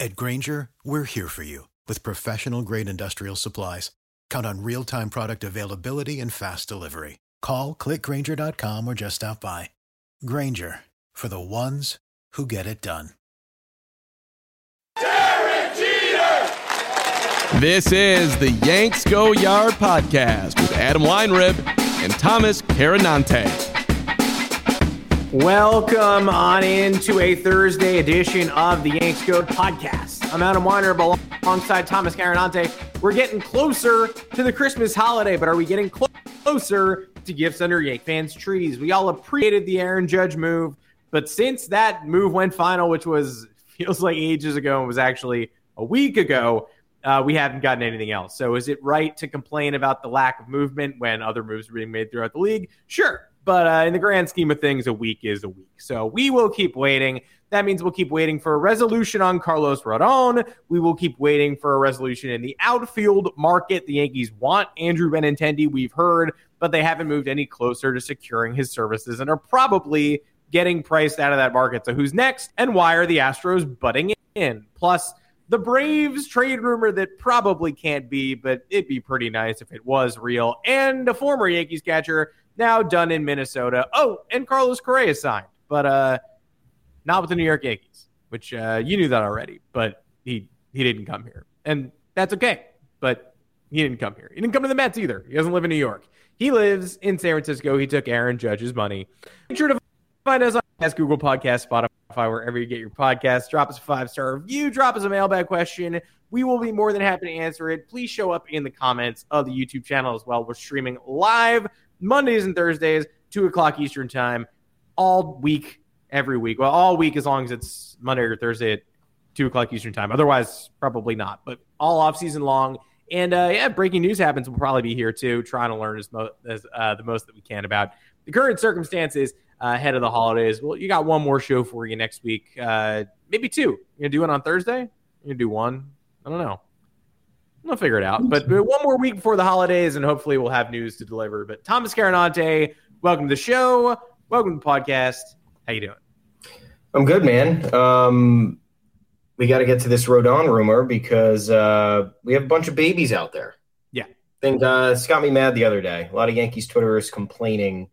At Grainger, we're here for you with professional grade industrial supplies. Count on real time product availability and fast delivery. Call clickgrainger.com or just stop by. Grainger for the ones who get it done. Derek Jeter! This is the Yanks Go Yard podcast with Adam Weinrib and Thomas Carannante. Welcome on into a Thursday edition of the Yanks Go podcast. I'm Adam Weinrib alongside Thomas Carannante. We're getting closer to the Christmas holiday, but are we getting clo- closer to gifts under Yank fans' trees? We all appreciated the Aaron Judge move, but since that move went final, which was feels like ages ago and was actually a week ago, uh, we haven't gotten anything else. So is it right to complain about the lack of movement when other moves are being made throughout the league? Sure. But uh, in the grand scheme of things, a week is a week. So we will keep waiting. That means we'll keep waiting for a resolution on Carlos Rodon. We will keep waiting for a resolution in the outfield market. The Yankees want Andrew Benintendi, we've heard, but they haven't moved any closer to securing his services and are probably getting priced out of that market. So who's next? And why are the Astros butting in? Plus, the Braves trade rumor that probably can't be, but it'd be pretty nice if it was real. And a former Yankees catcher now done in Minnesota. Oh, and Carlos Correa signed, but uh, not with the New York Yankees, which uh, you knew that already. But he he didn't come here, and that's okay. But he didn't come here. He didn't come to the Mets either. He doesn't live in New York. He lives in San Francisco. He took Aaron Judge's money. Make sure to find us on Google Podcast, Spotify wherever you get your podcast. Drop us a five star review, drop us a mailbag question. We will be more than happy to answer it. Please show up in the comments of the YouTube channel as well. We're streaming live Mondays and Thursdays, 2 o'clock Eastern Time, all week, every week. Well, all week as long as it's Monday or Thursday at 2 o'clock Eastern Time. Otherwise, probably not, but all off season long. And uh, yeah, breaking news happens. We'll probably be here too, trying to learn as, mo- as uh, the most that we can about the current circumstances uh, ahead of the holidays. Well, you got one more show for you next week, uh, maybe two. You're gonna do it on Thursday. You're gonna do one. I don't know. We'll figure it out. But, one more week before the holidays, and hopefully we'll have news to deliver. But Thomas Carannante, welcome to the show. Welcome to the podcast. How you doing? I'm good, man. Um, we got to get to this Rodon rumor because uh, we have a bunch of babies out there. Yeah. I think uh, it's got me mad the other day. A lot of Yankees Twitterers complaining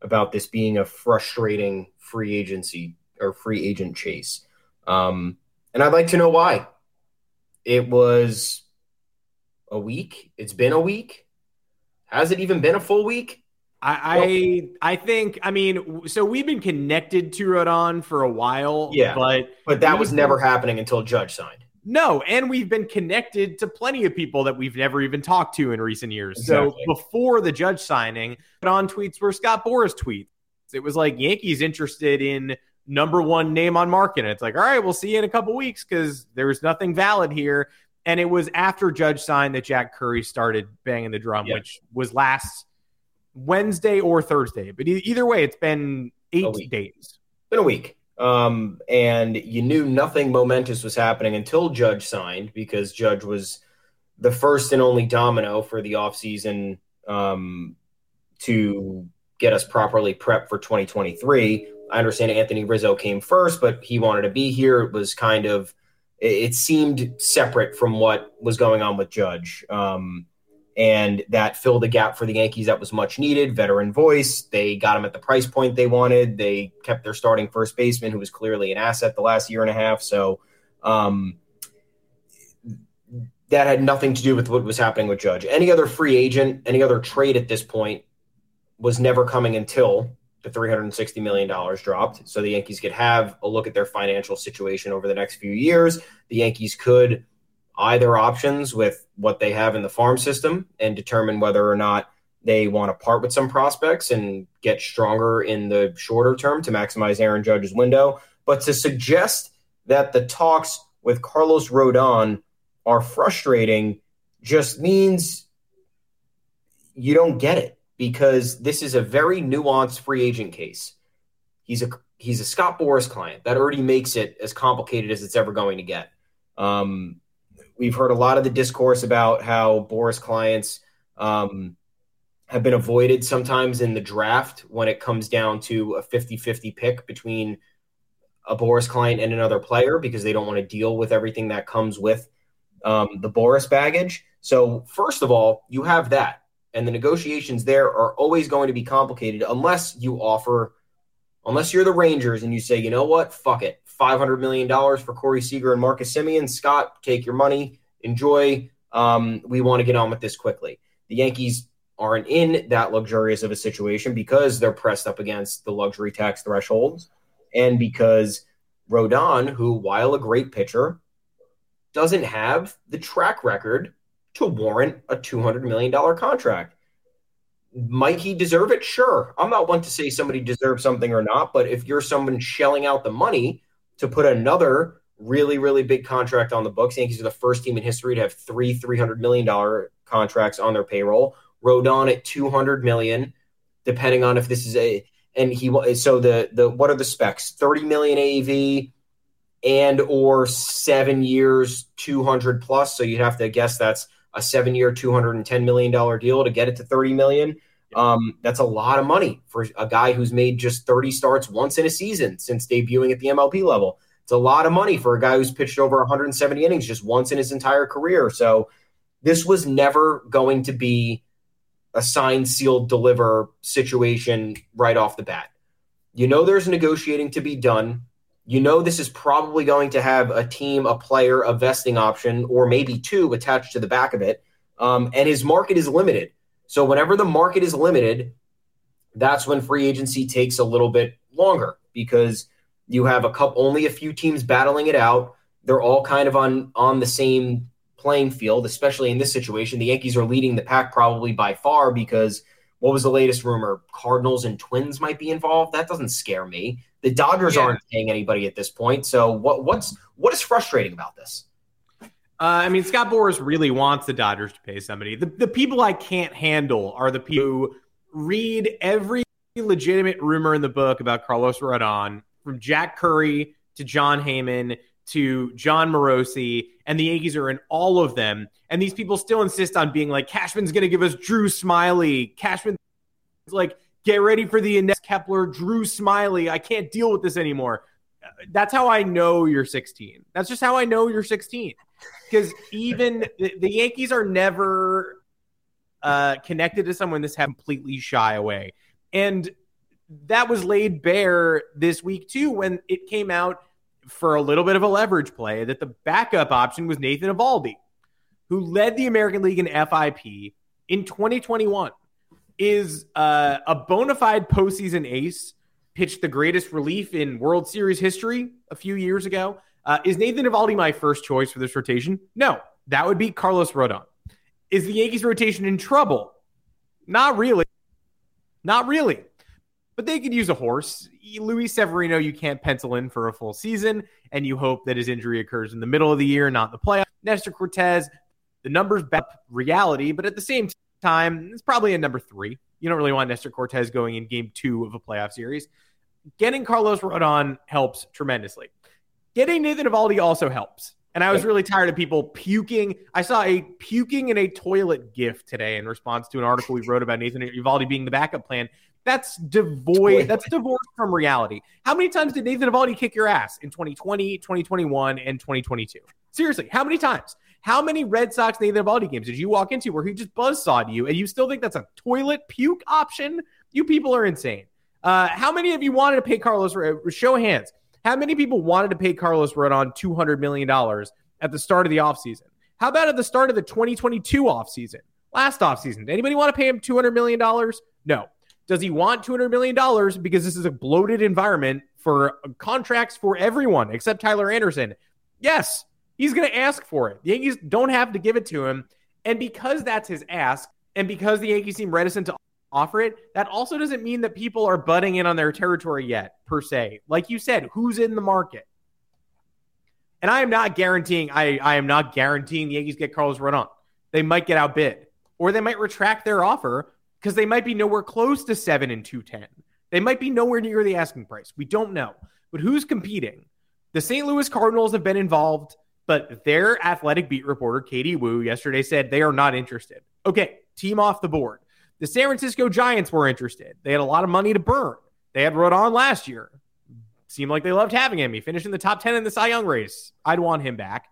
about this being a frustrating free agency or free agent chase. Um, and I'd like to know why. It was a week. It's been a week. Has it even been a full week? I I, I think I mean so we've been connected to Rodon for a while. Yeah, but but that was never happening until Judge signed. No, and we've been connected to plenty of people that we've never even talked to in recent years. Exactly. So before the Judge signing, on tweets were Scott Boras tweets. It was like Yankees interested in number one name on market. And it's like, all right, we'll see you in a couple weeks because there's nothing valid here. And it was after Judge signed that Jack Curry started banging the drum, yeah. which was last Wednesday or Thursday. But either way, it's been eight days. Been a week. Um, and you knew nothing momentous was happening until Judge signed because Judge was the first and only domino for the offseason um, to get us properly prepped for 2023. I understand Anthony Rizzo came first, but he wanted to be here. It was kind of it seemed separate from what was going on with Judge. Um, and that filled a gap for the Yankees that was much needed. Veteran voice. They got him at the price point they wanted. They kept their starting first baseman, who was clearly an asset the last year and a half. So um, that had nothing to do with what was happening with Judge. Any other free agent, any other trade at this point was never coming until the $360 million dropped. So the Yankees could have a look at their financial situation over the next few years. The Yankees could either options with what they have in the farm system and determine whether or not they want to part with some prospects and get stronger in the shorter term to maximize Aaron Judge's window. But to suggest that the talks with Carlos Rodon are frustrating just means you don't get it because this is a very nuanced free agent case. He's a he's a Scott Boras client. That already makes it as complicated as it's ever going to get. Um, we've heard a lot of the discourse about how Boras clients um, have been avoided sometimes in the draft when it comes down to a 50-50 pick between a Boras client and another player because they don't want to deal with everything that comes with um, the Boras baggage. So first of all, you have that and the negotiations there are always going to be complicated unless you offer, unless you're the Rangers and you say, you know what, fuck it, five hundred million dollars for Corey Seager and Marcus Semien. Scott, take your money, enjoy. Um, we want to get on with this quickly. The Yankees aren't in that luxurious of a situation because they're pressed up against the luxury tax thresholds, and because Rodon, who while a great pitcher, doesn't have the track record to warrant a $200 million contract. Might he deserve it? Sure. I'm not one to say somebody deserves something or not, but if you're someone shelling out the money to put another really, really big contract on the books, Yankees are the first team in history to have three $300 million contracts on their payroll. Rodon at 200 million, depending on if this is a, and he, so the, the, what are the specs? 30 million AAV, and or seven years 200 plus so you'd have to guess that's a seven year, $210 million deal to get it to 30 million. Um, that's a lot of money for a guy who's made just 30 starts once in a season since debuting at the MLB level. It's a lot of money for a guy who's pitched over 170 innings just once in his entire career. So this was never going to be a signed, sealed, deliver situation right off the bat. You know, there's negotiating to be done you know this is probably going to have a team, a player, a vesting option, or maybe two attached to the back of it. Um, and his market is limited. So whenever the market is limited, that's when free agency takes a little bit longer because you have a couple only a few teams battling it out. They're all kind of on on the same playing field, especially in this situation. The Yankees are leading the pack probably by far because what was the latest rumor? Cardinals and Twins might be involved. That doesn't scare me. The Dodgers yeah. aren't paying anybody at this point. So what what's what is frustrating about this? Uh, I mean, Scott Boras really wants the Dodgers to pay somebody. The, the people I can't handle are the people who read every legitimate rumor in the book about Carlos Rodon, from Jack Curry to Jon Heyman to Jon Morosi, and the Yankees are in all of them. And these people still insist on being like, Cashman's going to give us Drew Smyly. Cashman's like, get ready for the Inez Kepler, Drew Smyly. I can't deal with this anymore. That's how I know you're 16. That's just how I know you're 16. Because even the, the, Yankees are never uh, connected to someone this completely shy away. And that was laid bare this week, too, when it came out for a little bit of a leverage play that the backup option was Nathan Eovaldi, who led the American League in FIP in 2021, is uh, a bona fide postseason ace, pitched the greatest relief in World Series history a few years ago. Uh, is Nathan Eovaldi my first choice for this rotation? No, that would be Carlos Rodon. Is the Yankees rotation in trouble? Not really. Not really but they could use a horse. Luis Severino, you can't pencil in for a full season, and you hope that his injury occurs in the middle of the year, not the playoffs. Nestor Cortes, the numbers back reality, but at the same time, it's probably a number three. You don't really want Nestor Cortes going in game two of a playoff series. Getting Carlos Rodon helps tremendously. Getting Nathan Eovaldi also helps. And I was really tired of people puking. I saw a puking in a toilet gif today in response to an article we wrote about Nathan Eovaldi being the backup plan. That's devoid. That's divorced from reality. How many times did Nathan Eovaldi kick your ass in 2020, 2021, and 2022? Seriously, how many times? How many Red Sox Nathan Eovaldi games did you walk into where he just buzzsawed you and you still think that's a toilet puke option? You people are insane. Uh, how many of you wanted to pay Carlos? Show hands. How many people wanted to pay Carlos Rodon $200 million at the start of the offseason? How about at the start of the 2022 offseason? Last offseason, did anybody want to pay him $200 million? No. Does he want $200 million because this is a bloated environment for contracts for everyone except Tyler Anderson? Yes, he's going to ask for it. The Yankees don't have to give it to him. And because that's his ask, and because the Yankees seem reticent to offer it, that also doesn't mean that people are butting in on their territory yet, per se. Like you said, who's in the market? And I am not guaranteeing I, I am not guaranteeing the Yankees get Carlos Rodon. They might get outbid, or they might retract their offer because they might be nowhere close to seven and two ten. They might be nowhere near the asking price. We don't know. But who's competing? The St. Louis Cardinals have been involved, but their athletic beat reporter, Katie Woo, yesterday said they are not interested. Okay, team off the board. The San Francisco Giants were interested. They had a lot of money to burn. They had Rodon last year seemed like they loved having him. He finished in the top 10 in the Cy Young race. I'd want him back.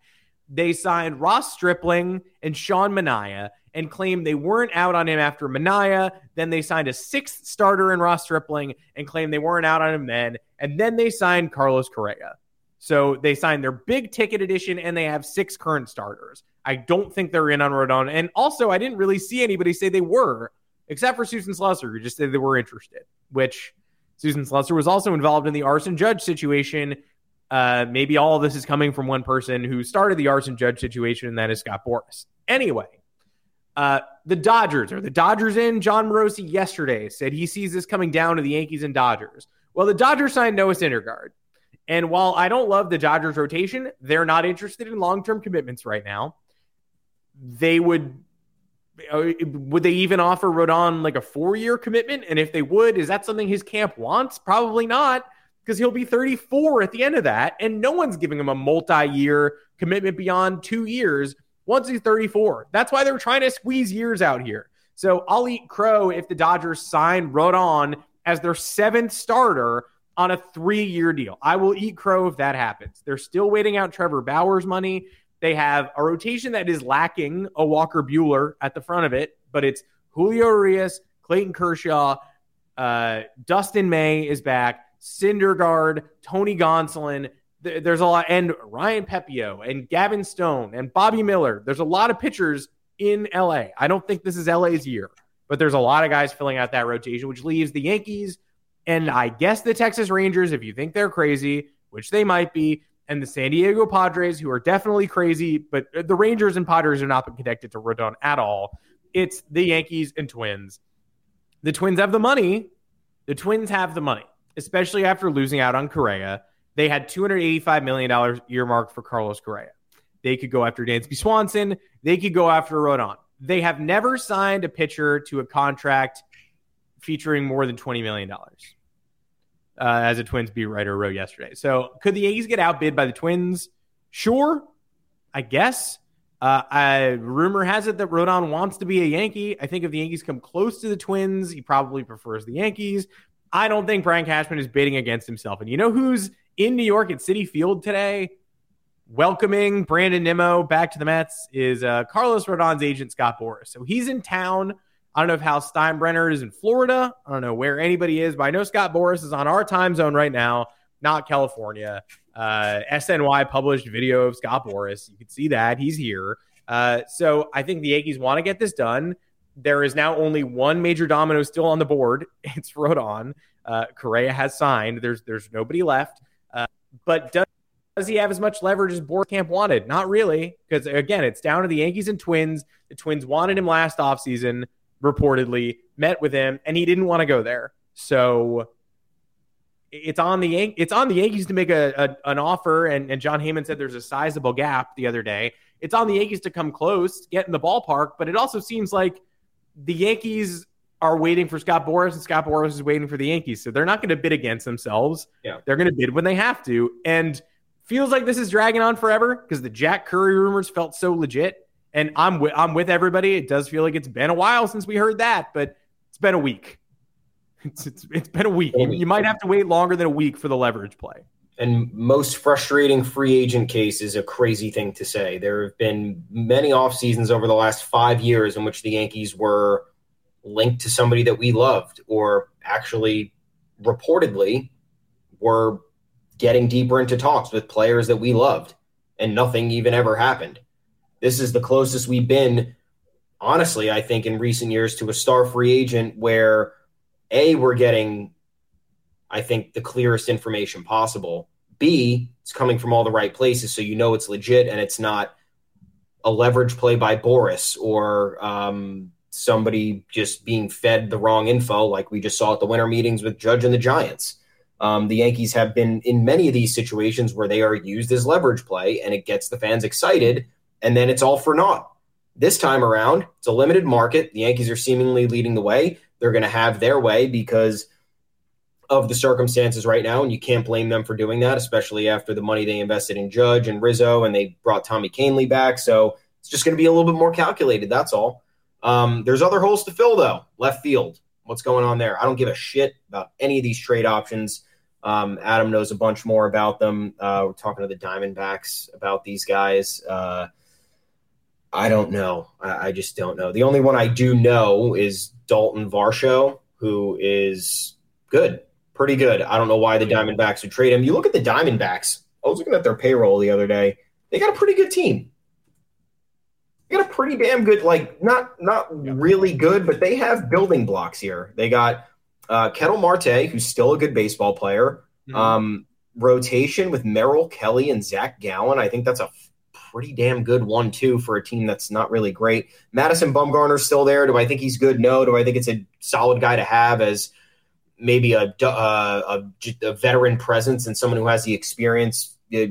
They signed Ross Stripling and Sean Manaea and claimed they weren't out on him after Manaea. Then they signed a sixth starter in Ross Stripling and claimed they weren't out on him then. And then they signed Carlos Correa. So they signed their big ticket edition and they have six current starters. I don't think they're in on Rodon. And also, I didn't really see anybody say they were, except for Susan Slusser, who just said they were interested, which Susan Slusser was also involved in the Aaron Judge situation. Uh, maybe all this is coming from one person who started the Aaron Judge situation, and that is Scott Boras. Anyway, uh, the Dodgers, or the Dodgers in, Jon Morosi yesterday said he sees this coming down to the Yankees and Dodgers. Well, the Dodgers signed Noah Syndergaard. And while I don't love the Dodgers rotation, they're not interested in long term commitments right now. They would uh, would they even offer Rodon like a four year commitment? And if they would, is that something his camp wants? Probably not, because he'll be 34 at the end of that. And no one's giving him a multi year commitment beyond two years once he's 34. That's why they're trying to squeeze years out here. So I'll eat crow if the Dodgers sign Rodon as their seventh starter on a three year deal. I will eat crow if that happens. They're still waiting out Trevor Bauer's money. They have a rotation that is lacking a Walker Buehler at the front of it, but it's Julio Urias, Clayton Kershaw, uh, Dustin May is back, Syndergaard, Tony Gonsolin. There's a lot, and Ryan Pepiot and Gavin Stone and Bobby Miller. There's a lot of pitchers in LA. I don't think this is LA's year, but there's a lot of guys filling out that rotation, which leaves the Yankees and I guess the Texas Rangers, if you think they're crazy, which they might be, and the San Diego Padres, who are definitely crazy, but the Rangers and Padres are not been connected to Rodon at all. It's the Yankees and Twins. The Twins have the money. The Twins have the money, especially after losing out on Correa. They had $285 million earmarked for Carlos Correa. They could go after Dansby Swanson. They could go after Rodon. They have never signed a pitcher to a contract featuring more than $20 million uh, as a Twins beat writer wrote yesterday. So could the Yankees get outbid by the Twins? Sure, I guess. Uh, I, rumor has it that Rodon wants to be a Yankee. I think if the Yankees come close to the Twins, he probably prefers the Yankees. I don't think Brian Cashman is bidding against himself. And you know who's in New York at Citi Field today? Welcoming Brandon Nimmo back to the Mets is uh, Carlos Rodon's agent, Scott Boras. So he's in town I don't know if Hal Steinbrenner is in Florida. I don't know where anybody is, but I know Scott Boras is on our time zone right now, not California. Uh, SNY published video of Scott Boras. You can see that he's here. Uh, so I think the Yankees want to get this done. There is now only one major domino still on the board. It's Rodon. Uh, Correa has signed. There's there's nobody left. Uh, but does, does he have as much leverage as Boras Camp wanted? Not really, because again, it's down to the Yankees and Twins. The Twins wanted him last offseason reportedly met with him, and he didn't want to go there. So it's on the Yan- it's on the Yankees to make a, a, an offer, and, and Jon Heyman said there's a sizable gap the other day. It's on the Yankees to come close, get in the ballpark, but it also seems like the Yankees are waiting for Scott Boras, and Scott Boras is waiting for the Yankees. So they're not going to bid against themselves. Yeah. They're going to bid when they have to, and feels like this is dragging on forever because the Jack Curry rumors felt so legit and I'm with I'm with everybody. It does feel like it's been a while since we heard that, but it's been a week. It's it's, it's been a week. You, you might have to wait longer than a week for the leverage play. and most frustrating free agent case is a crazy thing to say. There have been many off seasons over the last five years in which the Yankees were linked to somebody that we loved, or actually reportedly were getting deeper into talks with players that we loved, and nothing even ever happened. This is the closest we've been, honestly, I think, in recent years to a star free agent where A, we're getting I think, the clearest information possible. B, it's coming from all the right places, so you know it's legit and it's not a leverage play by Boras or um, somebody just being fed the wrong info, like we just saw at the winter meetings with Judge and the Giants. Um, the Yankees have been in many of these situations where they are used as leverage play, and it gets the fans excited, and then it's all for naught. This time around, it's a limited market. The Yankees are seemingly leading the way. They're going to have their way because – of the circumstances right now, and you can't blame them for doing that, especially after the money they invested in Judge and Rizzo, and they brought Tommy Kahnle back. So it's just going to be a little bit more calculated. That's all. Um, there's other holes to fill, though. Left field, what's going on there? I don't give a shit about any of these trade options. Um, Adam knows a bunch more about them. Uh, we're talking to the Diamondbacks about these guys. Uh, I don't know. I, I, just don't know. The only one I do know is Dalton Varsho, who is good pretty good. I don't know why the Diamondbacks would trade him. You look at the Diamondbacks. I was looking at their payroll the other day. They got a pretty good team. They got a pretty damn good, like not not really good, but they have building blocks here. They got uh, Ketel Marte, who's still a good baseball player. Mm-hmm. Um, rotation with Merrill Kelly and Zach Gallen. I think that's a pretty damn good one too for a team that's not really great. Madison Bumgarner's still there. Do I think he's good? No. Do I think it's a solid guy to have as maybe a, uh, a, a, veteran presence and someone who has the experience uh,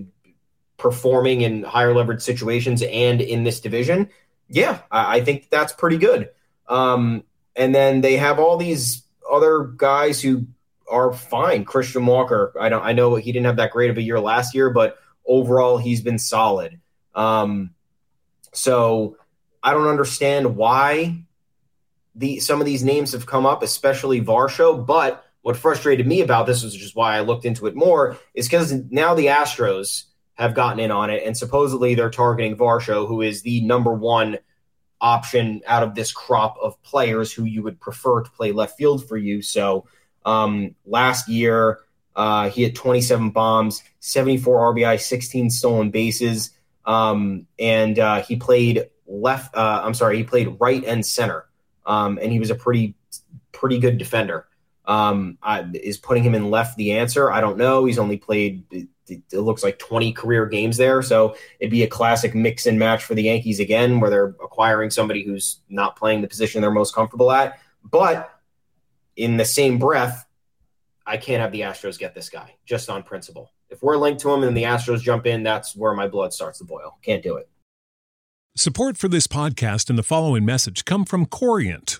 performing in higher leverage situations and in this division, yeah, I, I think that's pretty good. Um, and then they have all these other guys who are fine. Christian Walker, I don't, I know he didn't have that great of a year last year, but overall he's been solid. Um, so I don't understand why the some of these names have come up, especially Varsho. But what frustrated me about this, which is why I looked into it more, is because now the Astros have gotten in on it, and supposedly they're targeting Varsho, who is the number one option out of this crop of players who you would prefer to play left field for you. So um, last year, uh, he had 27 bombs, 74 RBI, 16 stolen bases, um, and uh, he played left. Uh, I'm sorry, he played right and center um, and he was a pretty pretty good defender. Um, I, is putting him in left the answer? I don't know. He's only played it, it looks like 20 career games there, so it'd be a classic mix and match for the Yankees again, where they're acquiring somebody who's not playing the position they're most comfortable at. But in the same breath, I can't have the Astros get this guy just on principle. If we're linked to him and the Astros jump in, that's where my blood starts to boil. Can't do it. Support for this podcast and the following message come from Corient.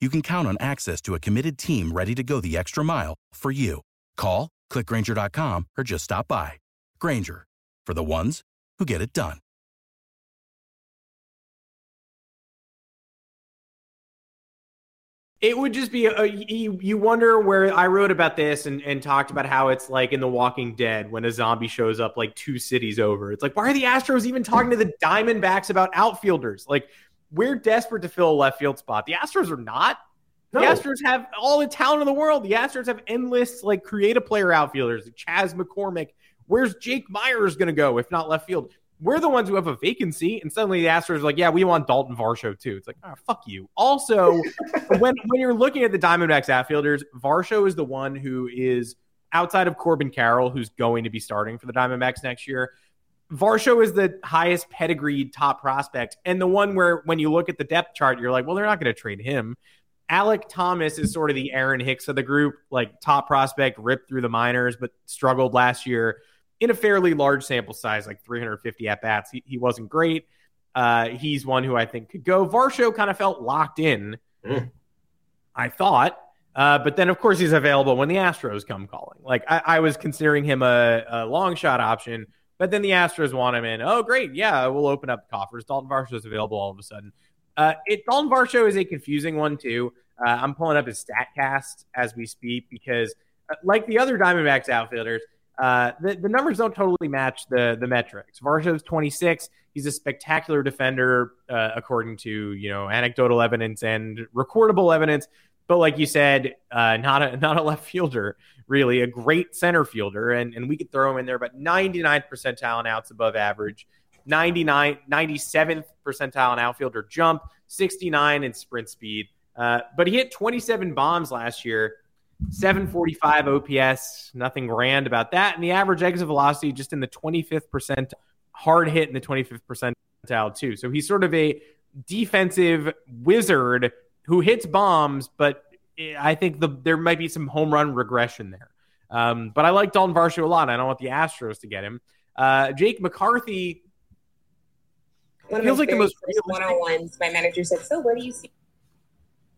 you can count on access to a committed team ready to go the extra mile for you. Call, clickgrainger.com, or just stop by. Grainger, for the ones who get it done. It would just be uh, a, you, you wonder where I wrote about this and, and talked about how it's like in The Walking Dead when a zombie shows up like two cities over. It's like, why are the Astros even talking to the Diamondbacks about outfielders? Like, we're desperate to fill a left field spot. The Astros are not. No. The Astros have all the talent in the world. The Astros have endless, like, creative player outfielders. Chas McCormick. Where's Jake Meyers going to go if not left field? We're the ones who have a vacancy, and suddenly the Astros are like, yeah, we want Dalton Varsho too. It's like, oh, fuck you. Also, when when you're looking at the Diamondbacks outfielders, Varsho is the one who is outside of Corbin Carroll, who's going to be starting for the Diamondbacks next year. Varsho is the highest pedigreed top prospect, and the one where when you look at the depth chart, you're like, well, they're not going to trade him. Alek Thomas is sort of the Aaron Hicks of the group, like top prospect, ripped through the minors, but struggled last year in a fairly large sample size, like 350 at bats. He, he wasn't great. Uh, he's one who I think could go. Varsho kind of felt locked in, mm. I thought. Uh, but then, of course, he's available when the Astros come calling. Like, I, I was considering him a, a, long shot option, but then the Astros want him in. Oh, great. Yeah, we'll open up the coffers. Dalton Varsho is available all of a sudden. Uh, it, Dalton Varsho is a confusing one, too. Uh, I'm pulling up his StatCast as we speak because, uh, like the other Diamondbacks outfielders, uh, the, the numbers don't totally match the the metrics. Varsho's 26. He's a spectacular defender, uh, according to you know anecdotal evidence and recordable evidence. But like you said, uh, not a not a left fielder, really a great center fielder, and and we could throw him in there. But 99th percentile in outs above average, 99 97th percentile in outfielder jump, 69 in sprint speed. Uh, but he hit 27 bombs last year 745 OPS, nothing grand about that. And the average exit velocity just in the 25th percent, hard hit in the 25th percentile, too. So he's sort of a defensive wizard who hits bombs, but I think the, there might be some home run regression there. Um, but I like Dalton Varsho a lot. I don't want the Astros to get him. Uh, Jake McCarthy feels like the most one on ones. My manager said, "So, what do you see?"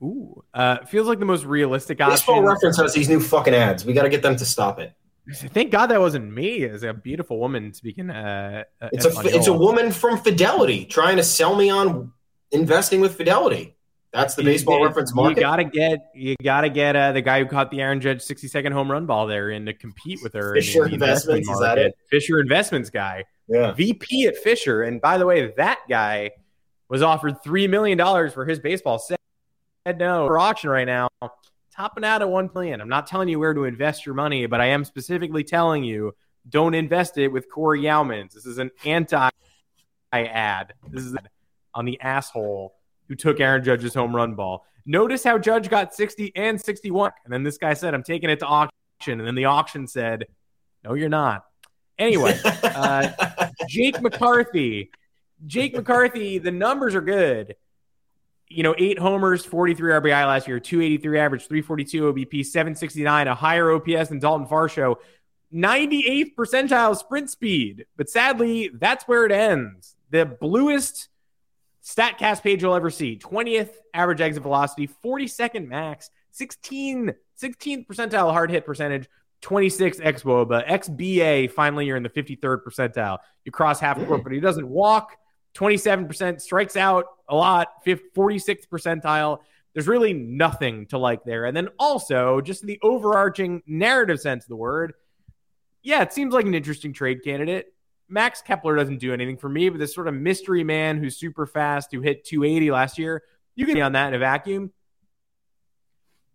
Ooh, uh, feels like the most realistic Baseball. Reference has these new fucking ads. We got to get them to stop it. Thank God that wasn't me. As a beautiful woman speaking. Uh, uh it's a it's a woman from Fidelity trying to sell me on investing with Fidelity. That's the baseball reference market. You gotta get you gotta get uh, the guy who caught the Aaron Judge sixty second home run ball there in to compete with her. Fisher in Investments investment is that it? Fisher Investments guy, yeah, VP at Fisher. And by the way, that guy was offered three million dollars for his baseball set no for auction right now, topping out at one million. I'm not telling you where to invest your money, but I am specifically telling you don't invest it with Cory Youmans. This is an anti ad. This is on the asshole who took Aaron Judge's home run ball. Notice how Judge got 60 and 61. And then this guy said, I'm taking it to auction. And then the auction said, No, you're not. Anyway, uh, Jake McCarthy. Jake McCarthy, the numbers are good you know, eight homers, 43 RBI last year, 283 average, 342 OBP, 769, a higher OPS than Dalton Varsho, 98th percentile sprint speed. But sadly, that's where it ends. The bluest StatCast page you'll ever see 20th average exit velocity, 42nd max, 16, 16th percentile hard hit percentage, 26 xWOBA. XBA, finally, you're in the 53rd percentile. You cross half court, but he doesn't walk. 27% strikes out a lot, 46th percentile. There's really nothing to like there. And then also, just the overarching narrative sense of the word, yeah, it seems like an interesting trade candidate. Max Kepler doesn't do anything for me, but this sort of mystery man who's super fast, who hit 280 last year, you can be on that in a vacuum.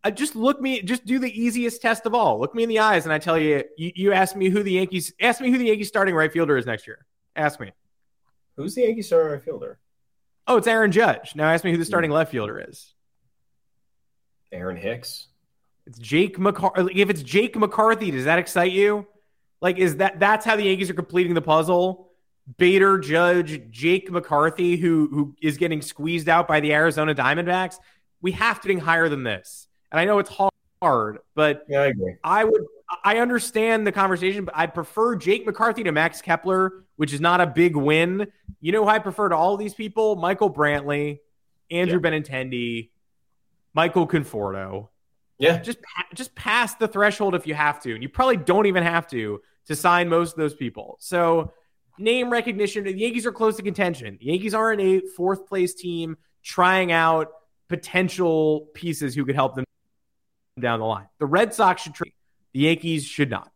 Uh, just look me, just do the easiest test of all. Look me in the eyes, and I tell you, you, you ask me who the Yankees, ask me who the Yankees starting right fielder is next year. Ask me. Who's the Yankees starting right fielder? Oh, it's Aaron Judge. Now ask me who the starting left fielder is. Aaron Hicks. It's Jake McCarthy. If it's Jake McCarthy, does that excite you? Like, is that that's how the Yankees are completing the puzzle? Bader, Judge, Jake McCarthy, who who is getting squeezed out by the Arizona Diamondbacks. We have to be higher than this. And I know it's hard, but yeah, I agree. I would I understand the conversation, but I prefer Jake McCarthy to Max Kepler, which is not a big win. You know who I prefer to all these people? Michael Brantley, Andrew yeah. Benintendi, Michael Conforto. Yeah. Just just pass the threshold if you have to. And you probably don't even have to to sign most of those people. So name recognition. The Yankees are close to contention. The Yankees aren't a fourth place team trying out potential pieces who could help them down the line. The Red Sox should trade. The Yankees should not.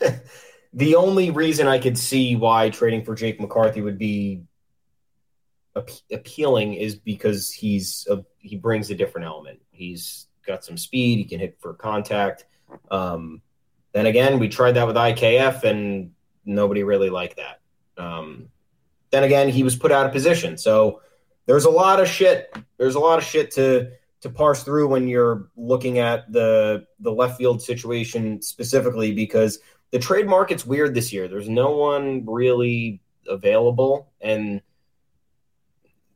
the only reason I could see why trading for Jake McCarthy would be appealing is because he's a, he brings a different element. He's got some speed. He can hit for contact. Um, then again, we tried that with IKF, and nobody really liked that. Um, then again, he was put out of position. So there's a lot of shit. There's a lot of shit to to parse through when you're looking at the the left field situation specifically because the trade market's weird this year. There's no one really available, and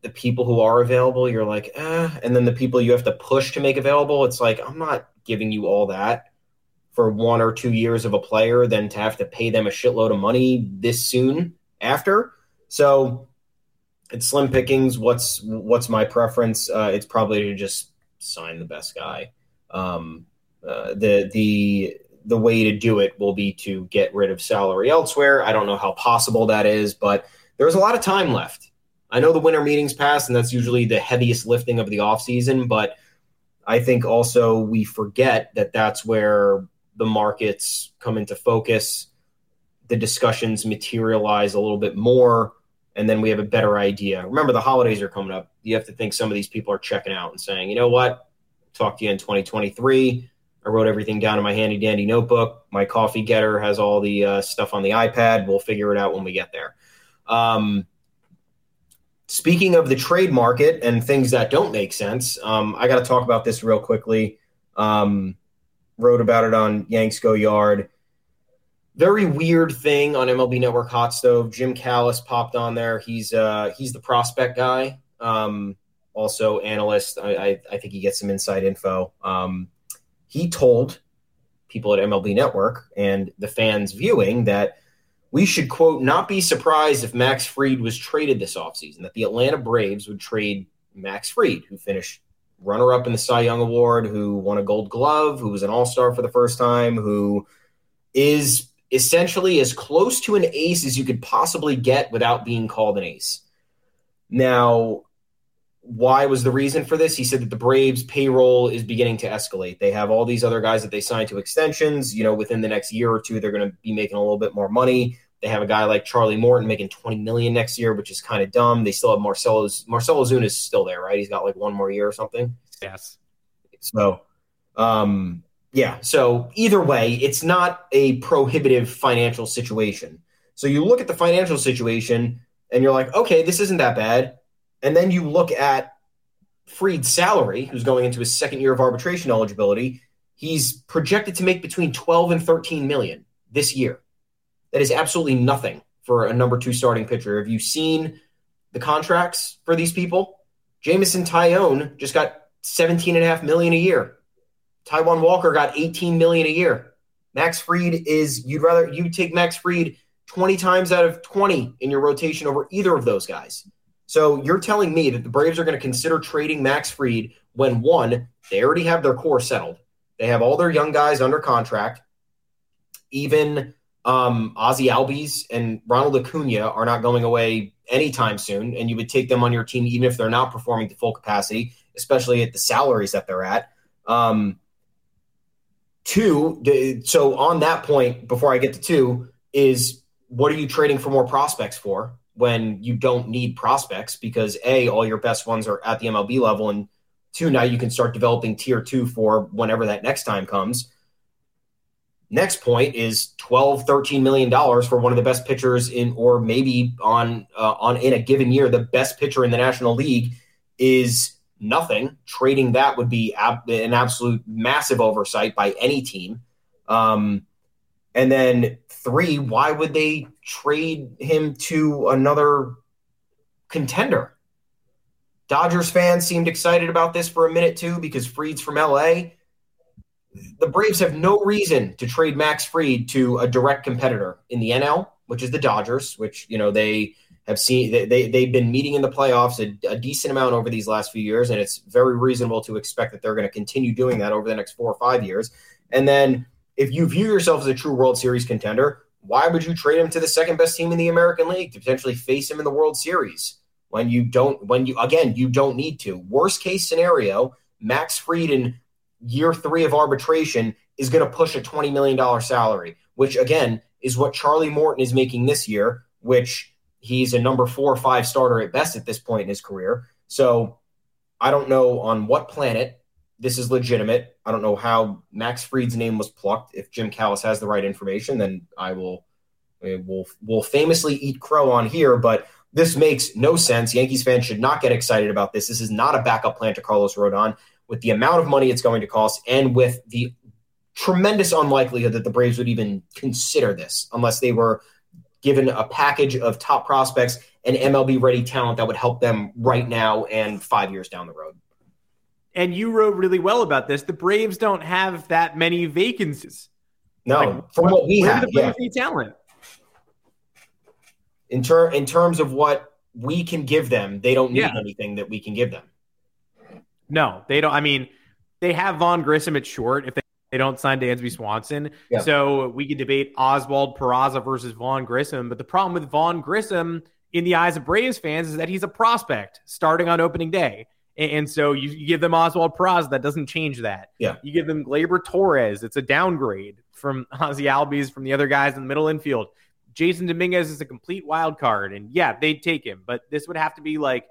the people who are available, you're like, eh. And then the people you have to push to make available, it's like, I'm not giving you all that for one or two years of a player than to have to pay them a shitload of money this soon after. So it's slim pickings. What's what's my preference? Uh, it's probably to just sign the best guy. Um, uh, the the the way to do it will be to get rid of salary elsewhere. I don't know how possible that is, but there's a lot of time left. I know the winter meetings pass, and that's usually the heaviest lifting of the offseason, but I think also we forget that that's where the markets come into focus, the discussions materialize a little bit more, and then we have a better idea. Remember, the holidays are coming up. You have to think some of these people are checking out and saying, you know what? Talk to you in 2023. I wrote everything down in my handy dandy notebook. My coffee getter has all the uh, stuff on the iPad. We'll figure it out when we get there. Um, speaking of the trade market and things that don't make sense, um, I got to talk about this real quickly. Um, wrote about it on Yanks Go Yard. Very weird thing on MLB Network Hot Stove. Jim Callis popped on there. He's uh, he's the prospect guy, um, also analyst. I, I, I, think he gets some inside info. Um, he told people at MLB Network and the fans viewing that we should quote not be surprised if Max Fried was traded this offseason, that the Atlanta Braves would trade Max Fried, who finished runner up in the Cy Young Award, who won a gold glove, who was an all star for the first time, who is essentially as close to an ace as you could possibly get without being called an ace. Now, why was the reason for this? He said that the Braves payroll is beginning to escalate. They have all these other guys that they signed to extensions. You know, within the next year or two, they're going to be making a little bit more money. They have a guy like Charlie Morton making 20 million next year, which is kind of dumb. They still have Marcelo's Marcelo Ozuna is still there, right? He's got like one more year or something. Yes. So, um, yeah. So either way, it's not a prohibitive financial situation. So you look at the financial situation and you're like, okay, this isn't that bad. And then you look at Fried's salary, who's going into his second year of arbitration eligibility. He's projected to make between 12 and 13 million this year. That is absolutely nothing for a number two starting pitcher. Have you seen the contracts for these people? Jameson Taillon just got 17 and a half million a year. Taijuan Walker got 18 million a year. Max Fried is you'd rather you take Max Fried 20 times out of 20 in your rotation over either of those guys. So you're telling me that the Braves are going to consider trading Max Fried when one, they already have their core settled. They have all their young guys under contract. Even um, Ozzy Albies and Ronald Acuna are not going away anytime soon, and you would take them on your team even if they're not performing to full capacity, especially at the salaries that they're at. Um, two, so on that point, before I get to two, is what are you trading for more prospects for when you don't need prospects? Because A, all your best ones are at the MLB level, and two, now you can start developing tier two for whenever that next time comes. Next point is 12, 13 million dollars for one of the best pitchers in, or maybe on uh, on in a given year, the best pitcher in the National League is nothing. Trading that would be ab- an absolute massive oversight by any team. Um, and then three, why would they trade him to another contender? Dodgers fans seemed excited about this for a minute too because Fried's from LA. The Braves have no reason to trade Max Fried to a direct competitor in the NL, which is the Dodgers, which you know they have seen they, they they've been meeting in the playoffs a, a decent amount over these last few years, and it's very reasonable to expect that they're going to continue doing that over the next four or five years. And then if you view yourself as a true World Series contender, why would you trade him to the second best team in the American League to potentially face him in the World Series when you don't when you again you don't need to. Worst case scenario, Max Fried in year 3 of arbitration is going to push a 20 million dollar salary, which again is what Charlie Morton is making this year, which he's a number 4 or 5 starter at best at this point in his career. So I don't know on what planet this is legitimate. I don't know how Max Fried's name was plucked. If Jim Callis has the right information, then I will will will famously eat crow on here. But this makes no sense. Yankees fans should not get excited about this. This is not a backup plan to Carlos Rodon. With the amount of money it's going to cost, and with the tremendous unlikelihood that the Braves would even consider this unless they were given a package of top prospects and MLB ready talent that would help them right now and five years down the road and you wrote really well about this. The Braves don't have that many vacancies. No, like, from what we have, the Braves yeah. talent. In ter- in terms of what we can give them, they don't need yeah. anything that we can give them. No, they don't. I mean, they have Vaughn Grissom at short if they, they don't sign Dansby Swanson. Yeah. So we could debate Oswald Peraza versus Vaughn Grissom. But the problem with Vaughn Grissom in the eyes of Braves fans is that he's a prospect starting on opening day. And so you, you give them Oswald Peraza, that doesn't change that. Yeah. You give them Gleyber Torres, it's a downgrade from Ozzie Albies, from the other guys in the middle infield. Jasson Dominguez is a complete wild card, and yeah, they'd take him, but this would have to be like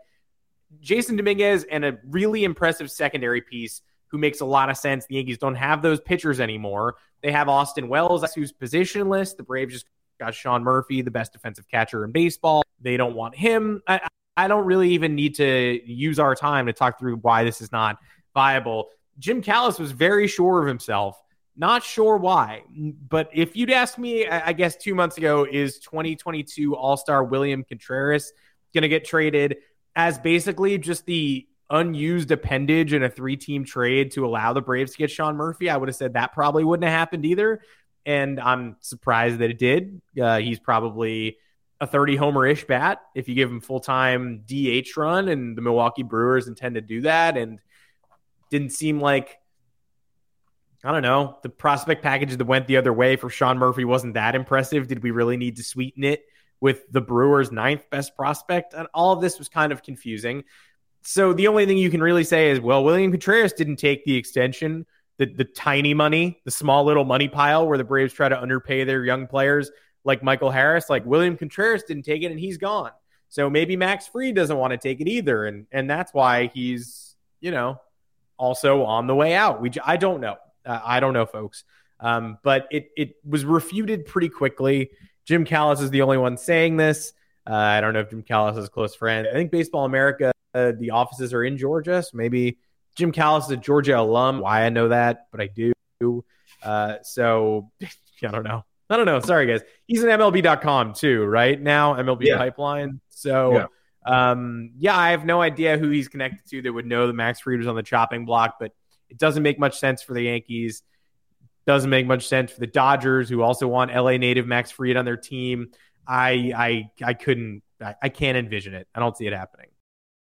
Jasson Dominguez and a really impressive secondary piece who makes a lot of sense. The Yankees don't have those pitchers anymore. They have Austin Wells, who's positionless. The Braves just got Sean Murphy, the best defensive catcher in baseball. They don't want him. I, I don't really even need to use our time to talk through why this is not viable. Jim Callis was very sure of himself. Not sure why, but if you'd asked me, I guess two months ago, is 2022 All Star William Contreras going to get traded as basically just the unused appendage in a three team trade to allow the Braves to get Sean Murphy? I would have said that probably wouldn't have happened either. And I'm surprised that it did. Uh, he's probably a 30 homer ish bat if you give him full time DH run, and the Milwaukee Brewers intend to do that. And didn't seem like, I don't know, the prospect package that went the other way for Sean Murphy wasn't that impressive. Did we really need to sweeten it with the Brewers' ninth best prospect? And all of this was kind of confusing. So the only thing you can really say is, well, William Contreras didn't take the extension, the, the tiny money, the small little money pile where the Braves try to underpay their young players like Michael Harris, like William Contreras didn't take it and he's gone. So maybe Max Fried doesn't want to take it either, and and that's why he's you know also on the way out. We I don't know, uh, I don't know, folks. Um, but it it was refuted pretty quickly. Jim Callis is the only one saying this. Uh, I don't know if Jim Callis is a close friend. I think Baseball America, uh, the offices are in Georgia, so maybe Jim Callis is a Georgia alum. Why I know that, but I do. Uh, so I don't know. I don't know. Sorry, guys. He's an MLB.com too, right? Now, MLB yeah. Pipeline. So, yeah. Um, yeah, I have no idea who he's connected to that would know that Max Fried was on the chopping block, but it doesn't make much sense for the Yankees. Doesn't make much sense for the Dodgers, who also want LA native Max Fried on their team. I I I couldn't I, I can't envision it. I don't see it happening.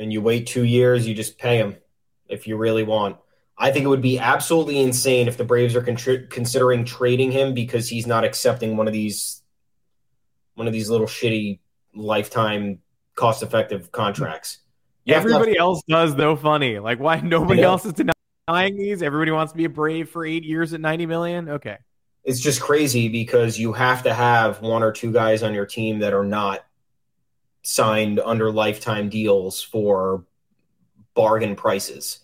And you wait two years, you just pay him if you really want. I think it would be absolutely insane if the Braves are con- considering trading him because he's not accepting one of these one of these little shitty lifetime cost effective contracts. You Everybody else does though funny. Like why nobody else is denying these? Everybody wants to be a Brave for 8 years at 90 million. Okay. It's just crazy because you have to have one or two guys on your team that are not signed under lifetime deals for bargain prices.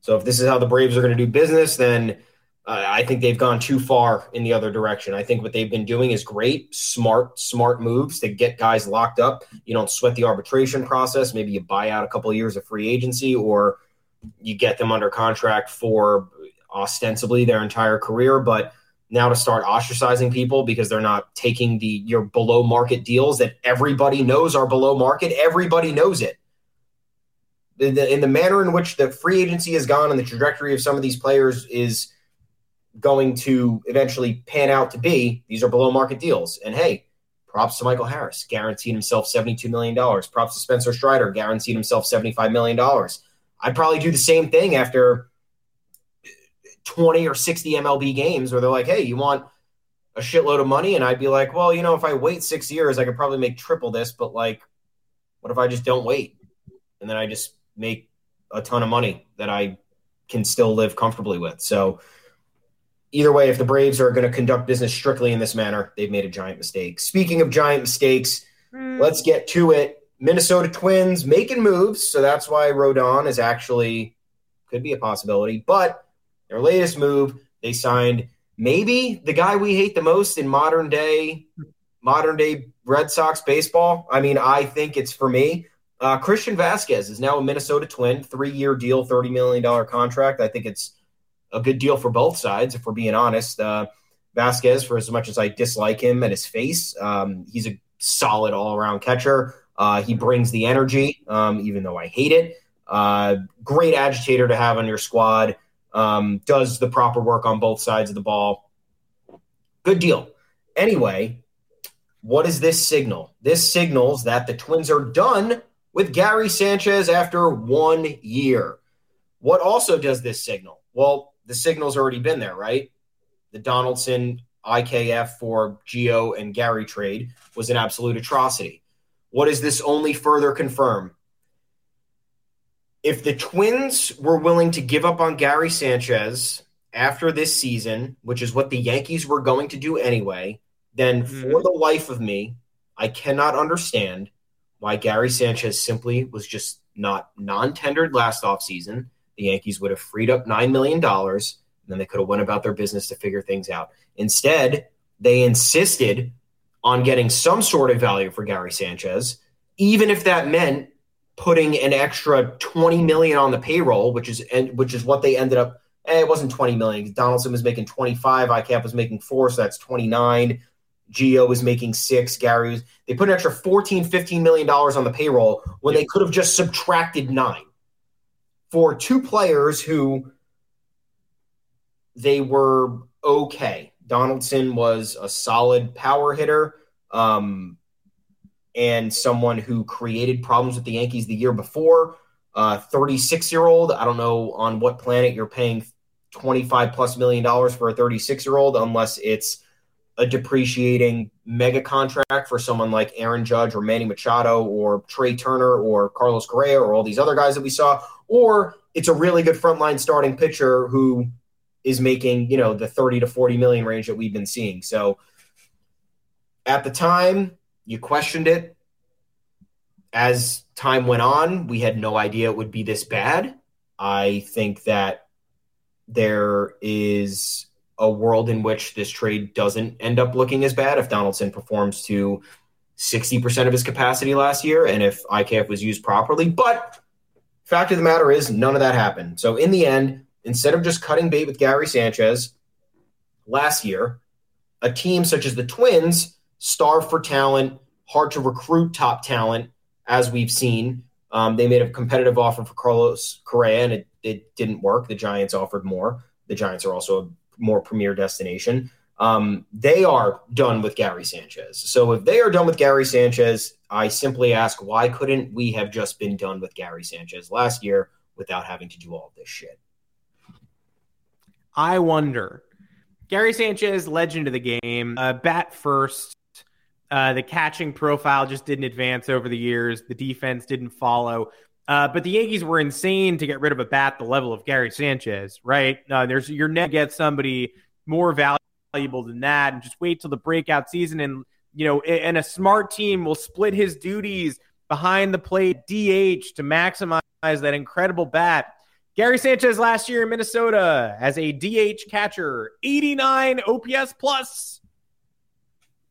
So if this is how the Braves are going to do business, then uh, I think they've gone too far in the other direction. I think what they've been doing is great, smart, smart moves to get guys locked up. You don't sweat the arbitration process. Maybe you buy out a couple of years of free agency, or you get them under contract for ostensibly their entire career. But now to start ostracizing people because they're not taking the your below market deals that everybody knows are below market. Everybody knows it in the, in the manner in which the free agency has gone and the trajectory of some of these players is going to eventually pan out to be, these are below market deals. And hey, props to Michael Harris, guaranteed himself $72 million. Props to Spencer Strider, guaranteed himself $75 million. I'd probably do the same thing after 20 or 60 MLB games where they're like, hey, you want a shitload of money? And I'd be like, well, you know, if I wait six years, I could probably make triple this, but like, what if I just don't wait? And then I just make a ton of money that I can still live comfortably with. So either way, if the Braves are going to conduct business strictly in this manner, they've made a giant mistake. Speaking of giant mistakes, mm. let's get to it. Minnesota Twins making moves, so that's why Rodon is actually could be a possibility. But their latest move, they signed maybe the guy we hate the most in modern day modern day Red Sox baseball. I mean, I think it's for me uh, Christian Vazquez is now a Minnesota Twin, three year deal, $30 million contract. I think it's a good deal for both sides, if we're being honest. Uh, Vazquez, for as much as I dislike him and his face, um, he's a solid all around catcher. Uh, he brings the energy, um, even though I hate it. Uh, great agitator to have on your squad. Um, does the proper work on both sides of the ball. Good deal. Anyway, what is this signal? This signals that the Twins are done with Gary Sanchez after one year. What also does this signal? Well, the signal's already been there, right? The Donaldson IKF for Gio and Gary trade was an absolute atrocity. What does this only further confirm? If the Twins were willing to give up on Gary Sanchez after this season, which is what the Yankees were going to do anyway, then mm-hmm. for the life of me, I cannot understand why Gary Sanchez simply was just not non-tendered last offseason. The Yankees would have freed up $9 million, and then they could have went about their business to figure things out. Instead, they insisted on getting some sort of value for Gary Sanchez, even if that meant putting an extra 20 million on the payroll, which is and which is what they ended up. Eh, it wasn't 20 million. Donaldson was making 25. IKF was making four, so that's 29. Gio was making six. Gary was, they put an extra 14, 15 million dollars on the payroll when they could have just subtracted nine for two players who they were okay. Donaldson was a solid power hitter um, and someone who created problems with the Yankees the year before. 36 uh, year old, I don't know on what planet you're paying 25 plus million dollars for a 36 year old unless it's a depreciating mega contract for someone like Aaron Judge or Manny Machado or Trey Turner or Carlos Correa or all these other guys that we saw, or it's a really good frontline starting pitcher who is making, you know, the 30 to 40 million range that we've been seeing. So at the time, you questioned it. As time went on, we had no idea it would be this bad. I think that there is a world in which this trade doesn't end up looking as bad if Donaldson performs to 60% of his capacity last year and if IKF was used properly. But fact of the matter is, none of that happened. So in the end, instead of just cutting bait with Gary Sanchez last year, a team such as the Twins starve for talent, hard to recruit top talent, as we've seen. Um, they made a competitive offer for Carlos Correa, and it, it didn't work. The Giants offered more. The Giants are also a more premier destination. Um, they are done with Gary Sanchez. So if they are done with Gary Sanchez, I simply ask, why couldn't we have just been done with Gary Sanchez last year without having to do all this shit? I wonder. Gary Sanchez, legend of the game, uh, bat first. Uh, the catching profile just didn't advance over the years. The defense didn't follow. Uh, but the Yankees were insane to get rid of a bat the level of Gary Sanchez, right? Uh, there's you're never get somebody more valuable than that, and just wait till the breakout season, and you know, and a smart team will split his duties behind the plate, DH to maximize that incredible bat. Gary Sanchez last year in Minnesota as a DH catcher, 89 OPS plus,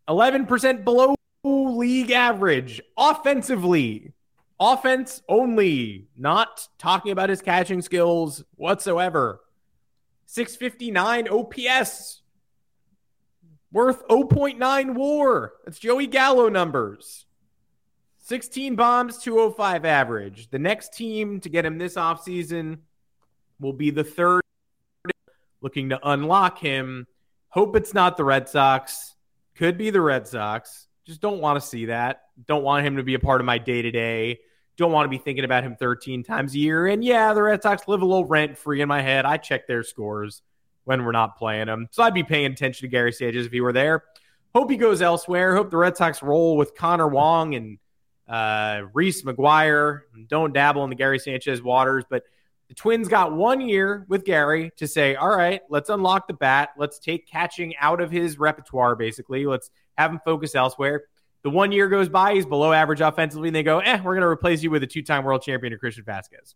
11% below league average offensively. Offense only, not talking about his catching skills whatsoever. 659 OPS, worth 0.9 war. That's Joey Gallo numbers. 16 bombs, 205 average. The next team to get him this offseason will be the third looking to unlock him. Hope it's not the Red Sox. Could be the Red Sox. Just don't want to see that. Don't want him to be a part of my day to day. Don't want to be thinking about him 13 times a year. And yeah, the Red Sox live a little rent free in my head. I check their scores when we're not playing them. So I'd be paying attention to Gary Sanchez if he were there. Hope he goes elsewhere. Hope the Red Sox roll with Connor Wong and uh, Reese McGuire. Don't dabble in the Gary Sanchez waters. But the Twins got one year with Gary to say, all right, let's unlock the bat. Let's take catching out of his repertoire, basically. Let's have him focus elsewhere. The one year goes by, he's below average offensively, and they go, eh, we're going to replace you with a two time world champion Christian Vazquez.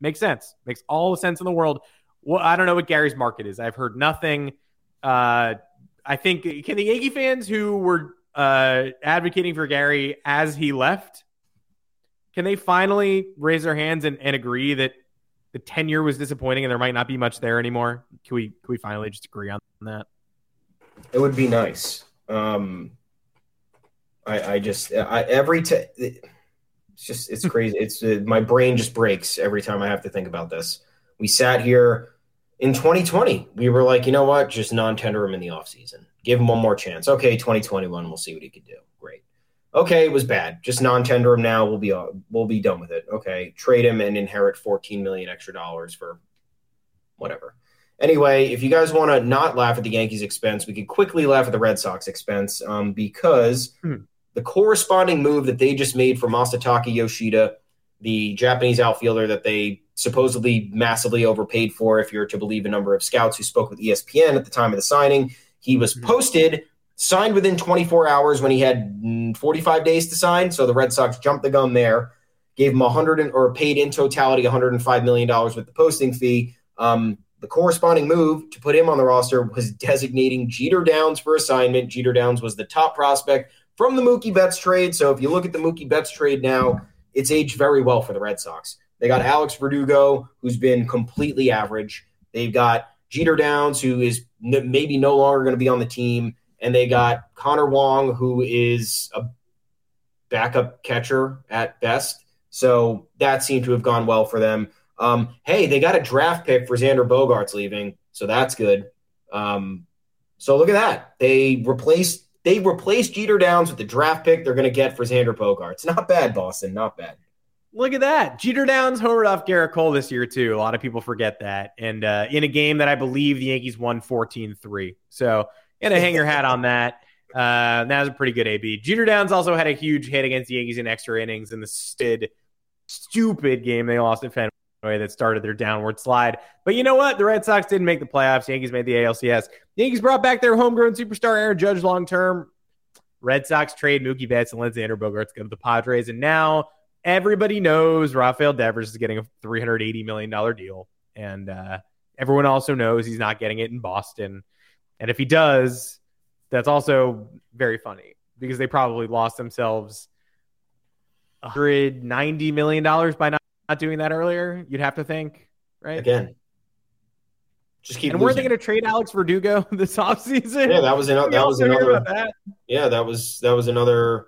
Makes sense. Makes all the sense in the world. Well, I don't know what Gary's market is. I've heard nothing. Uh, I think, can the Yankee fans who were uh, advocating for Gary as he left, can they finally raise their hands and, and agree that the tenure was disappointing and there might not be much there anymore? Can we, can we finally just agree on that? It would be nice. Um, I, I just I, every time it's just it's crazy. it's uh, my brain just breaks every time I have to think about this. We sat here in 2020. We were like, you know what? Just non-tender him in the offseason. Give him one more chance. Okay, 2021. We'll see what he can do. Okay, it was bad. Just non-tender him now. We'll be we'll be done with it. Okay, trade him and inherit 14 million extra dollars for whatever. Anyway, if you guys want to not laugh at the Yankees' expense, we can quickly laugh at the Red Sox expense um, because hmm the corresponding move that they just made for Masataka Yoshida, the Japanese outfielder that they supposedly massively overpaid for, if you're to believe a number of scouts who spoke with ESPN at the time of the signing, he was mm-hmm. posted, signed within 24 hours when he had mm, 45 days to sign. So the Red Sox jumped the gun there, gave him 100 or paid in totality 105 million dollars with the posting fee. Um, the corresponding move to put him on the roster was designating Jeter Downs for assignment. Jeter Downs was the top prospect from the Mookie Betts trade. So if you look at the Mookie Betts trade now, it's aged very well for the Red Sox. They got Alex Verdugo, who's been completely average. They've got Jeter Downs, who is n- maybe no longer going to be on the team, and they got Connor Wong, who is a backup catcher at best. So that seemed to have gone well for them. Um, hey, they got a draft pick for Xander Bogaerts leaving, so that's good. Um, so look at that. They replaced they replaced Jeter Downs with the draft pick they're going to get for Xander Bogaerts. Not bad, Boston. Not bad. Look at that. Jeter Downs homered off Gerrit Cole this year, too. A lot of people forget that. And uh, in a game that I believe the Yankees won 14 3. So, and a hang your hat on that. Uh, that was a pretty good AB. Jeter Downs also had a huge hit against the Yankees in extra innings in the stid, stupid game they lost at Fenway that started their downward slide. But you know what? The Red Sox didn't make the playoffs. The Yankees made the ALCS. The Yankees brought back their homegrown superstar Aaron Judge long term. Red Sox trade Mookie Betts and Alexander Bogaerts go to the Padres, and now everybody knows Rafael Devers is getting a $380 million deal. And uh, everyone also knows he's not getting it in Boston. And if he does, that's also very funny because they probably lost themselves $190 million by not, not doing that earlier. You'd have to think, right? Again. Just keep and weren't they going to trade Alex Verdugo this offseason? Yeah, that was another. That was another. That? Yeah, that was that was another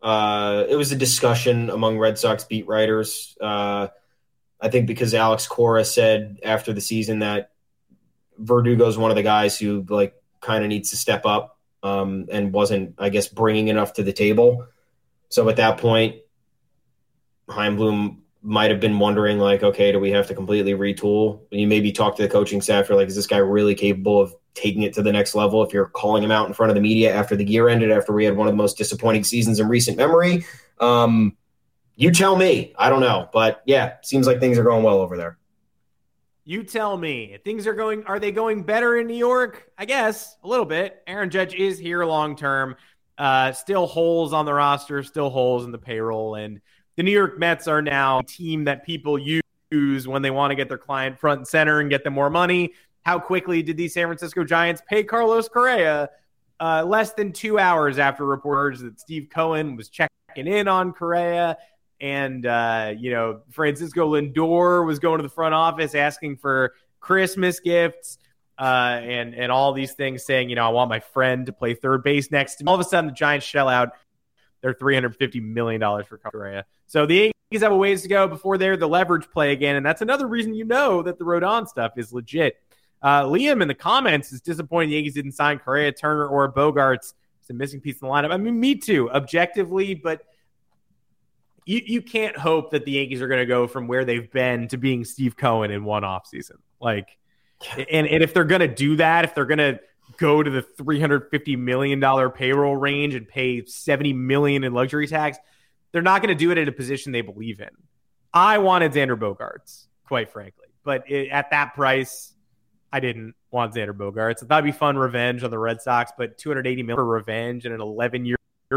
uh, it was a discussion among Red Sox beat writers. Uh, I think because Alex Cora said after the season that Verdugo is one of the guys who like kind of needs to step up um, and wasn't, I guess, bringing enough to the table. So at that point, Chaim Bloom might have been wondering, like, okay, do we have to completely retool? You maybe talk to the coaching staff. You're like, is this guy really capable of taking it to the next level if you're calling him out in front of the media after the year ended, after we had one of the most disappointing seasons in recent memory. Um, you tell me. I don't know, but yeah, seems like things are going well over there. You tell me. Things are going are they going better in New York? I guess a little bit. Aaron Judge is here long term. Uh, still holes on the roster, still holes in the payroll and the New York Mets are now a team that people use when they want to get their client front and center and get them more money how quickly did the San Francisco Giants pay Carlos Correa? Uh, less than two hours after reporters that Steve Cohen was checking in on Correa. And, uh, you know, Francisco Lindor was going to the front office asking for Christmas gifts uh, and, and all these things saying, you know, I want my friend to play third base next to me. All of a sudden, the Giants shell out their $350 million for Correa. So the Yankees have a ways to go before they're the leverage play again. And that's another reason you know that the Rodon stuff is legit. Uh, Liam in the comments is disappointed the Yankees didn't sign Correa, Turner, or Bogaerts. It's a missing piece in the lineup. I mean, me too, objectively, but you, you can't hope that the Yankees are going to go from where they've been to being Steve Cohen in one offseason. Like, and, and if they're going to do that, if they're going to go to the $350 million payroll range and pay 70 million in luxury tax, they're not going to do it at a position they believe in. I wanted Xander Bogaerts, quite frankly, but it, at that price, I didn't want Xander Bogaerts. I thought it'd be fun revenge on the Red Sox, but 280 million for revenge and an 11 year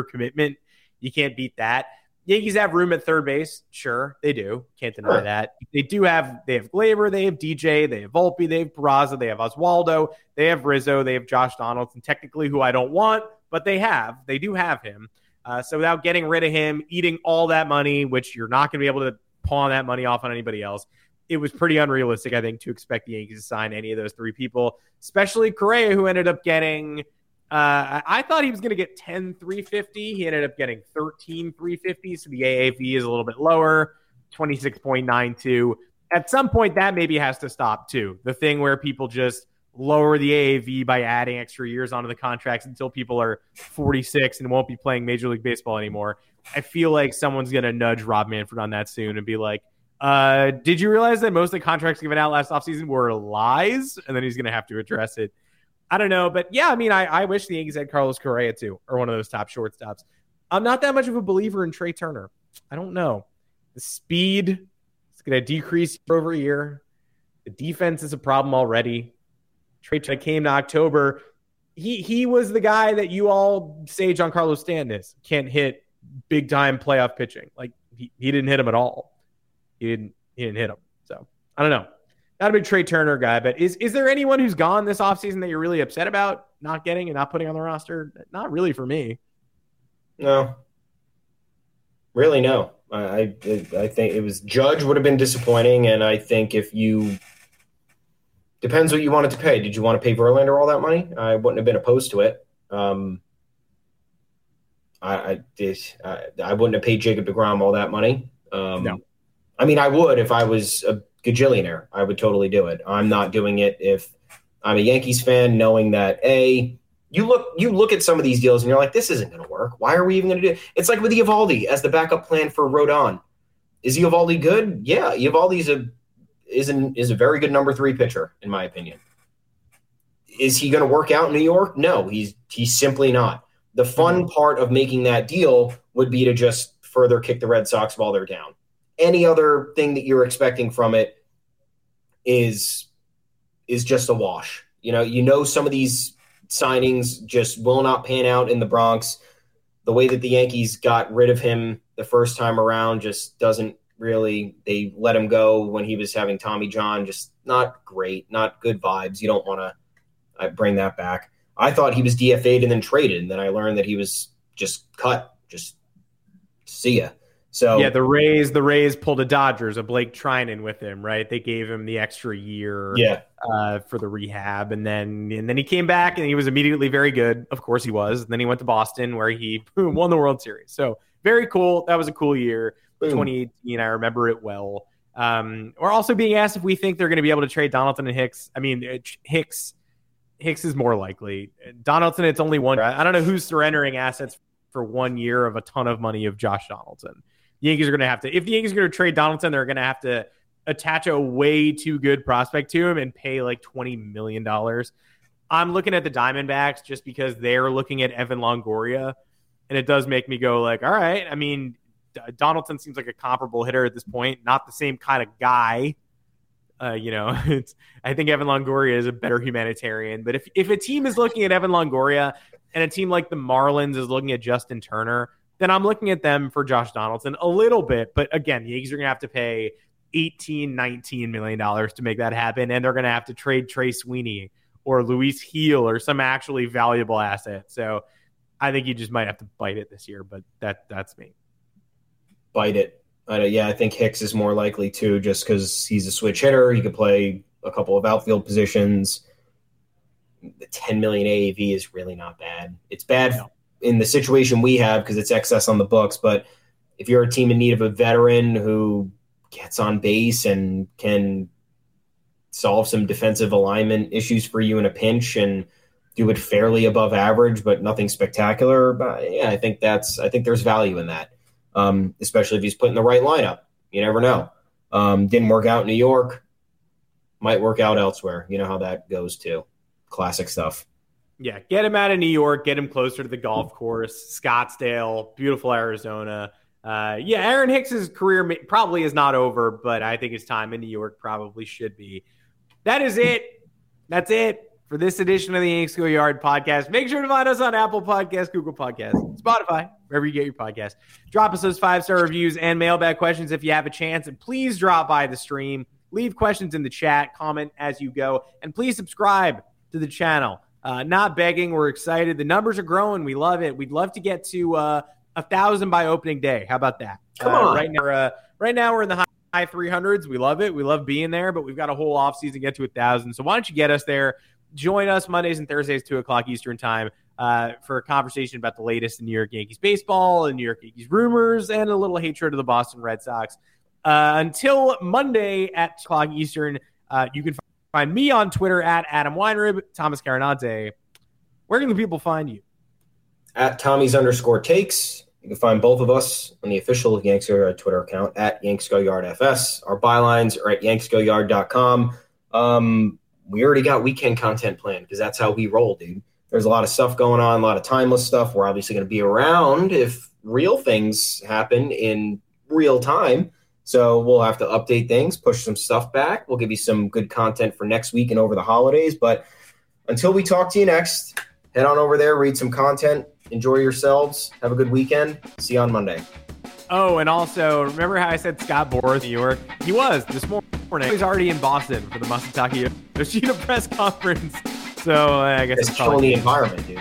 commitment, you can't beat that. Yankees have room at third base. Sure, they do. Can't deny sure. that. They do have they have Gleyber, they have DJ, they have Volpe, they have Peraza, they have Oswaldo, they have Rizzo, they have Josh Donaldson, technically who I don't want, but they have. They do have him. Uh, so without getting rid of him, eating all that money, which you're not going to be able to pawn that money off on anybody else, it was pretty unrealistic, I think, to expect the Yankees to sign any of those three people, especially Correa, who ended up getting. Uh, I thought he was going to get 10 350. He ended up getting 13 350. So the AAV is a little bit lower, 26.92. At some point, that maybe has to stop too. The thing where people just lower the AAV by adding extra years onto the contracts until people are 46 and won't be playing Major League Baseball anymore. I feel like someone's going to nudge Rob Manfred on that soon and be like, uh, did you realize that most of the contracts given out last offseason were lies? And then he's going to have to address it. I don't know. But yeah, I mean, I, I wish the Yankees had Carlos Correa too, or one of those top shortstops. I'm not that much of a believer in Trey Turner. I don't know. The speed is going to decrease year over a year. The defense is a problem already. Trey Turner came to October. He he was the guy that you all say Giancarlo Stanton is. Can't hit big time playoff pitching. Like he, he didn't hit him at all he didn't he didn't hit him. So I don't know. Not a big Trey Turner guy, but is is there anyone who's gone this offseason that you're really upset about not getting and not putting on the roster? Not really for me. No. Really, no. I, I I think it was Judge would have been disappointing, and I think if you depends what you wanted to pay. Did you want to pay Verlander all that money? I wouldn't have been opposed to it. Um, I, I did. I, I, wouldn't have paid Jacob Degrom all that money. Um, no. I mean, I would if I was a gajillionaire. I would totally do it. I'm not doing it if I'm a Yankees fan, knowing that a you look you look at some of these deals and you're like, this isn't going to work. Why are we even going to do it? It's like with Eovaldi as the backup plan for Rodon. Is Eovaldi good? Yeah, Eovaldi's a is an, is a very good number three pitcher in my opinion. Is he going to work out in New York? No, he's he's simply not. The fun mm-hmm. part of making that deal would be to just further kick the Red Sox while they're down. Any other thing that you're expecting from it is is just a wash. You know, you know some of these signings just will not pan out in the Bronx. The way that the Yankees got rid of him the first time around just doesn't really. They let him go when he was having Tommy John. Just not great, not good vibes. You don't want to uh, bring that back. I thought he was DFA'd and then traded, and then I learned that he was just cut. Just see ya. So yeah, the Rays, the Rays pulled a Dodgers, a Blake Treinen with him, right? They gave him the extra year, yeah, uh, for the rehab, and then and then he came back and he was immediately very good. Of course, he was. And then he went to Boston where he boom, won the World Series. So very cool. That was a cool year, Boom. 2018. I remember it well. Um, we're also being asked if we think they're going to be able to trade Donaldson and Hicks. I mean, Hicks, Hicks is more likely. Donaldson, it's only one. I don't know who's surrendering assets for one year of a ton of money of Josh Donaldson. Yankees are going to have to, if the Yankees are going to trade Donaldson, they're going to have to attach a way too good prospect to him and pay like $20 million. I'm looking at the Diamondbacks just because they're looking at Evan Longoria. And it does make me go like, all right. I mean, Donaldson seems like a comparable hitter at this point, not the same kind of guy. Uh, you know, I think Evan Longoria is a better humanitarian. But if, if a team is looking at Evan Longoria and a team like the Marlins is looking at Justin Turner, then I'm looking at them for Josh Donaldson a little bit. But again, the Yankees are going to have to pay 18, 19 million dollars to make that happen, and they're going to have to trade Trey Sweeney or Luis Gil or some actually valuable asset. So I think you just might have to bite it this year. But that that's me. Bite it. Uh, yeah, I think Hicks is more likely to just because he's a switch hitter. He could play a couple of outfield positions. The 10 million AAV is really not bad. It's bad no in the situation we have because it's excess on the books. But if you're a team in need of a veteran who gets on base and can solve some defensive alignment issues for you in a pinch and do it fairly above average, but nothing spectacular. But yeah, I think that's I think there's value in that, um, especially if he's put in the right lineup. You never know. Um, didn't work out in New York, might work out elsewhere. You know how that goes too. Classic stuff. Yeah, get him out of New York, get him closer to the golf course, Scottsdale, beautiful Arizona. Uh, yeah, Aaron Hicks's career may, probably is not over, but I think his time in New York probably should be. That is it. That's it for this edition of the Yanks Go Yard podcast. Make sure to find us on Apple Podcasts, Google Podcasts, Spotify, wherever you get your podcast. Drop us those five star reviews and mailbag questions if you have a chance, and please drop by the stream. Leave questions in the chat, comment as you go, and please subscribe to the channel. Uh, not begging. We're excited. The numbers are growing. We love it. We'd love to get to uh, a thousand by opening day. How about that? Come uh, on. Right now, uh, right now we're in the high, high 300s. We love it. We love being there, but we've got a whole off season to get to a thousand. So why don't you get us there? Join us Mondays and Thursdays, two o'clock Eastern time. Uh, for a conversation about the latest in New York Yankees baseball and New York Yankees rumors and a little hatred of the Boston Red Sox. Uh, until Monday at o'clock Eastern, uh, you can Find me on Twitter at Adam Weinrib, Thomas Carannante. Where can the people find you? At Tommy's underscore takes. You can find both of us on the official Yanks Go Yard Twitter account at Yanks Go Yard FS. Our bylines are at yanksgoyard.com. Um, we already got weekend content planned because that's how we roll, dude. There's a lot of stuff going on, a lot of timeless stuff. We're obviously going to be around if real things happen in real time. So we'll have to update things, push some stuff back. We'll give you some good content for next week and over the holidays. But until we talk to you next, head on over there, read some content, enjoy yourselves, have a good weekend. See you on Monday. Oh, and also remember how I said Scott Boras, New York? He was this morning. He's already in Boston for the Masataka Yoshida press conference. So I guess it's, it's the environment, dude.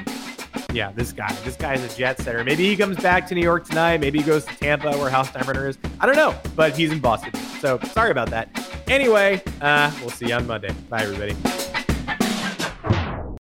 Yeah, this guy. This guy's a jet setter. Maybe he comes back to New York tonight. Maybe he goes to Tampa where House Steinbrenner is. I don't know, but he's in Boston. So sorry about that. Anyway, uh, we'll see you on Monday. Bye, everybody.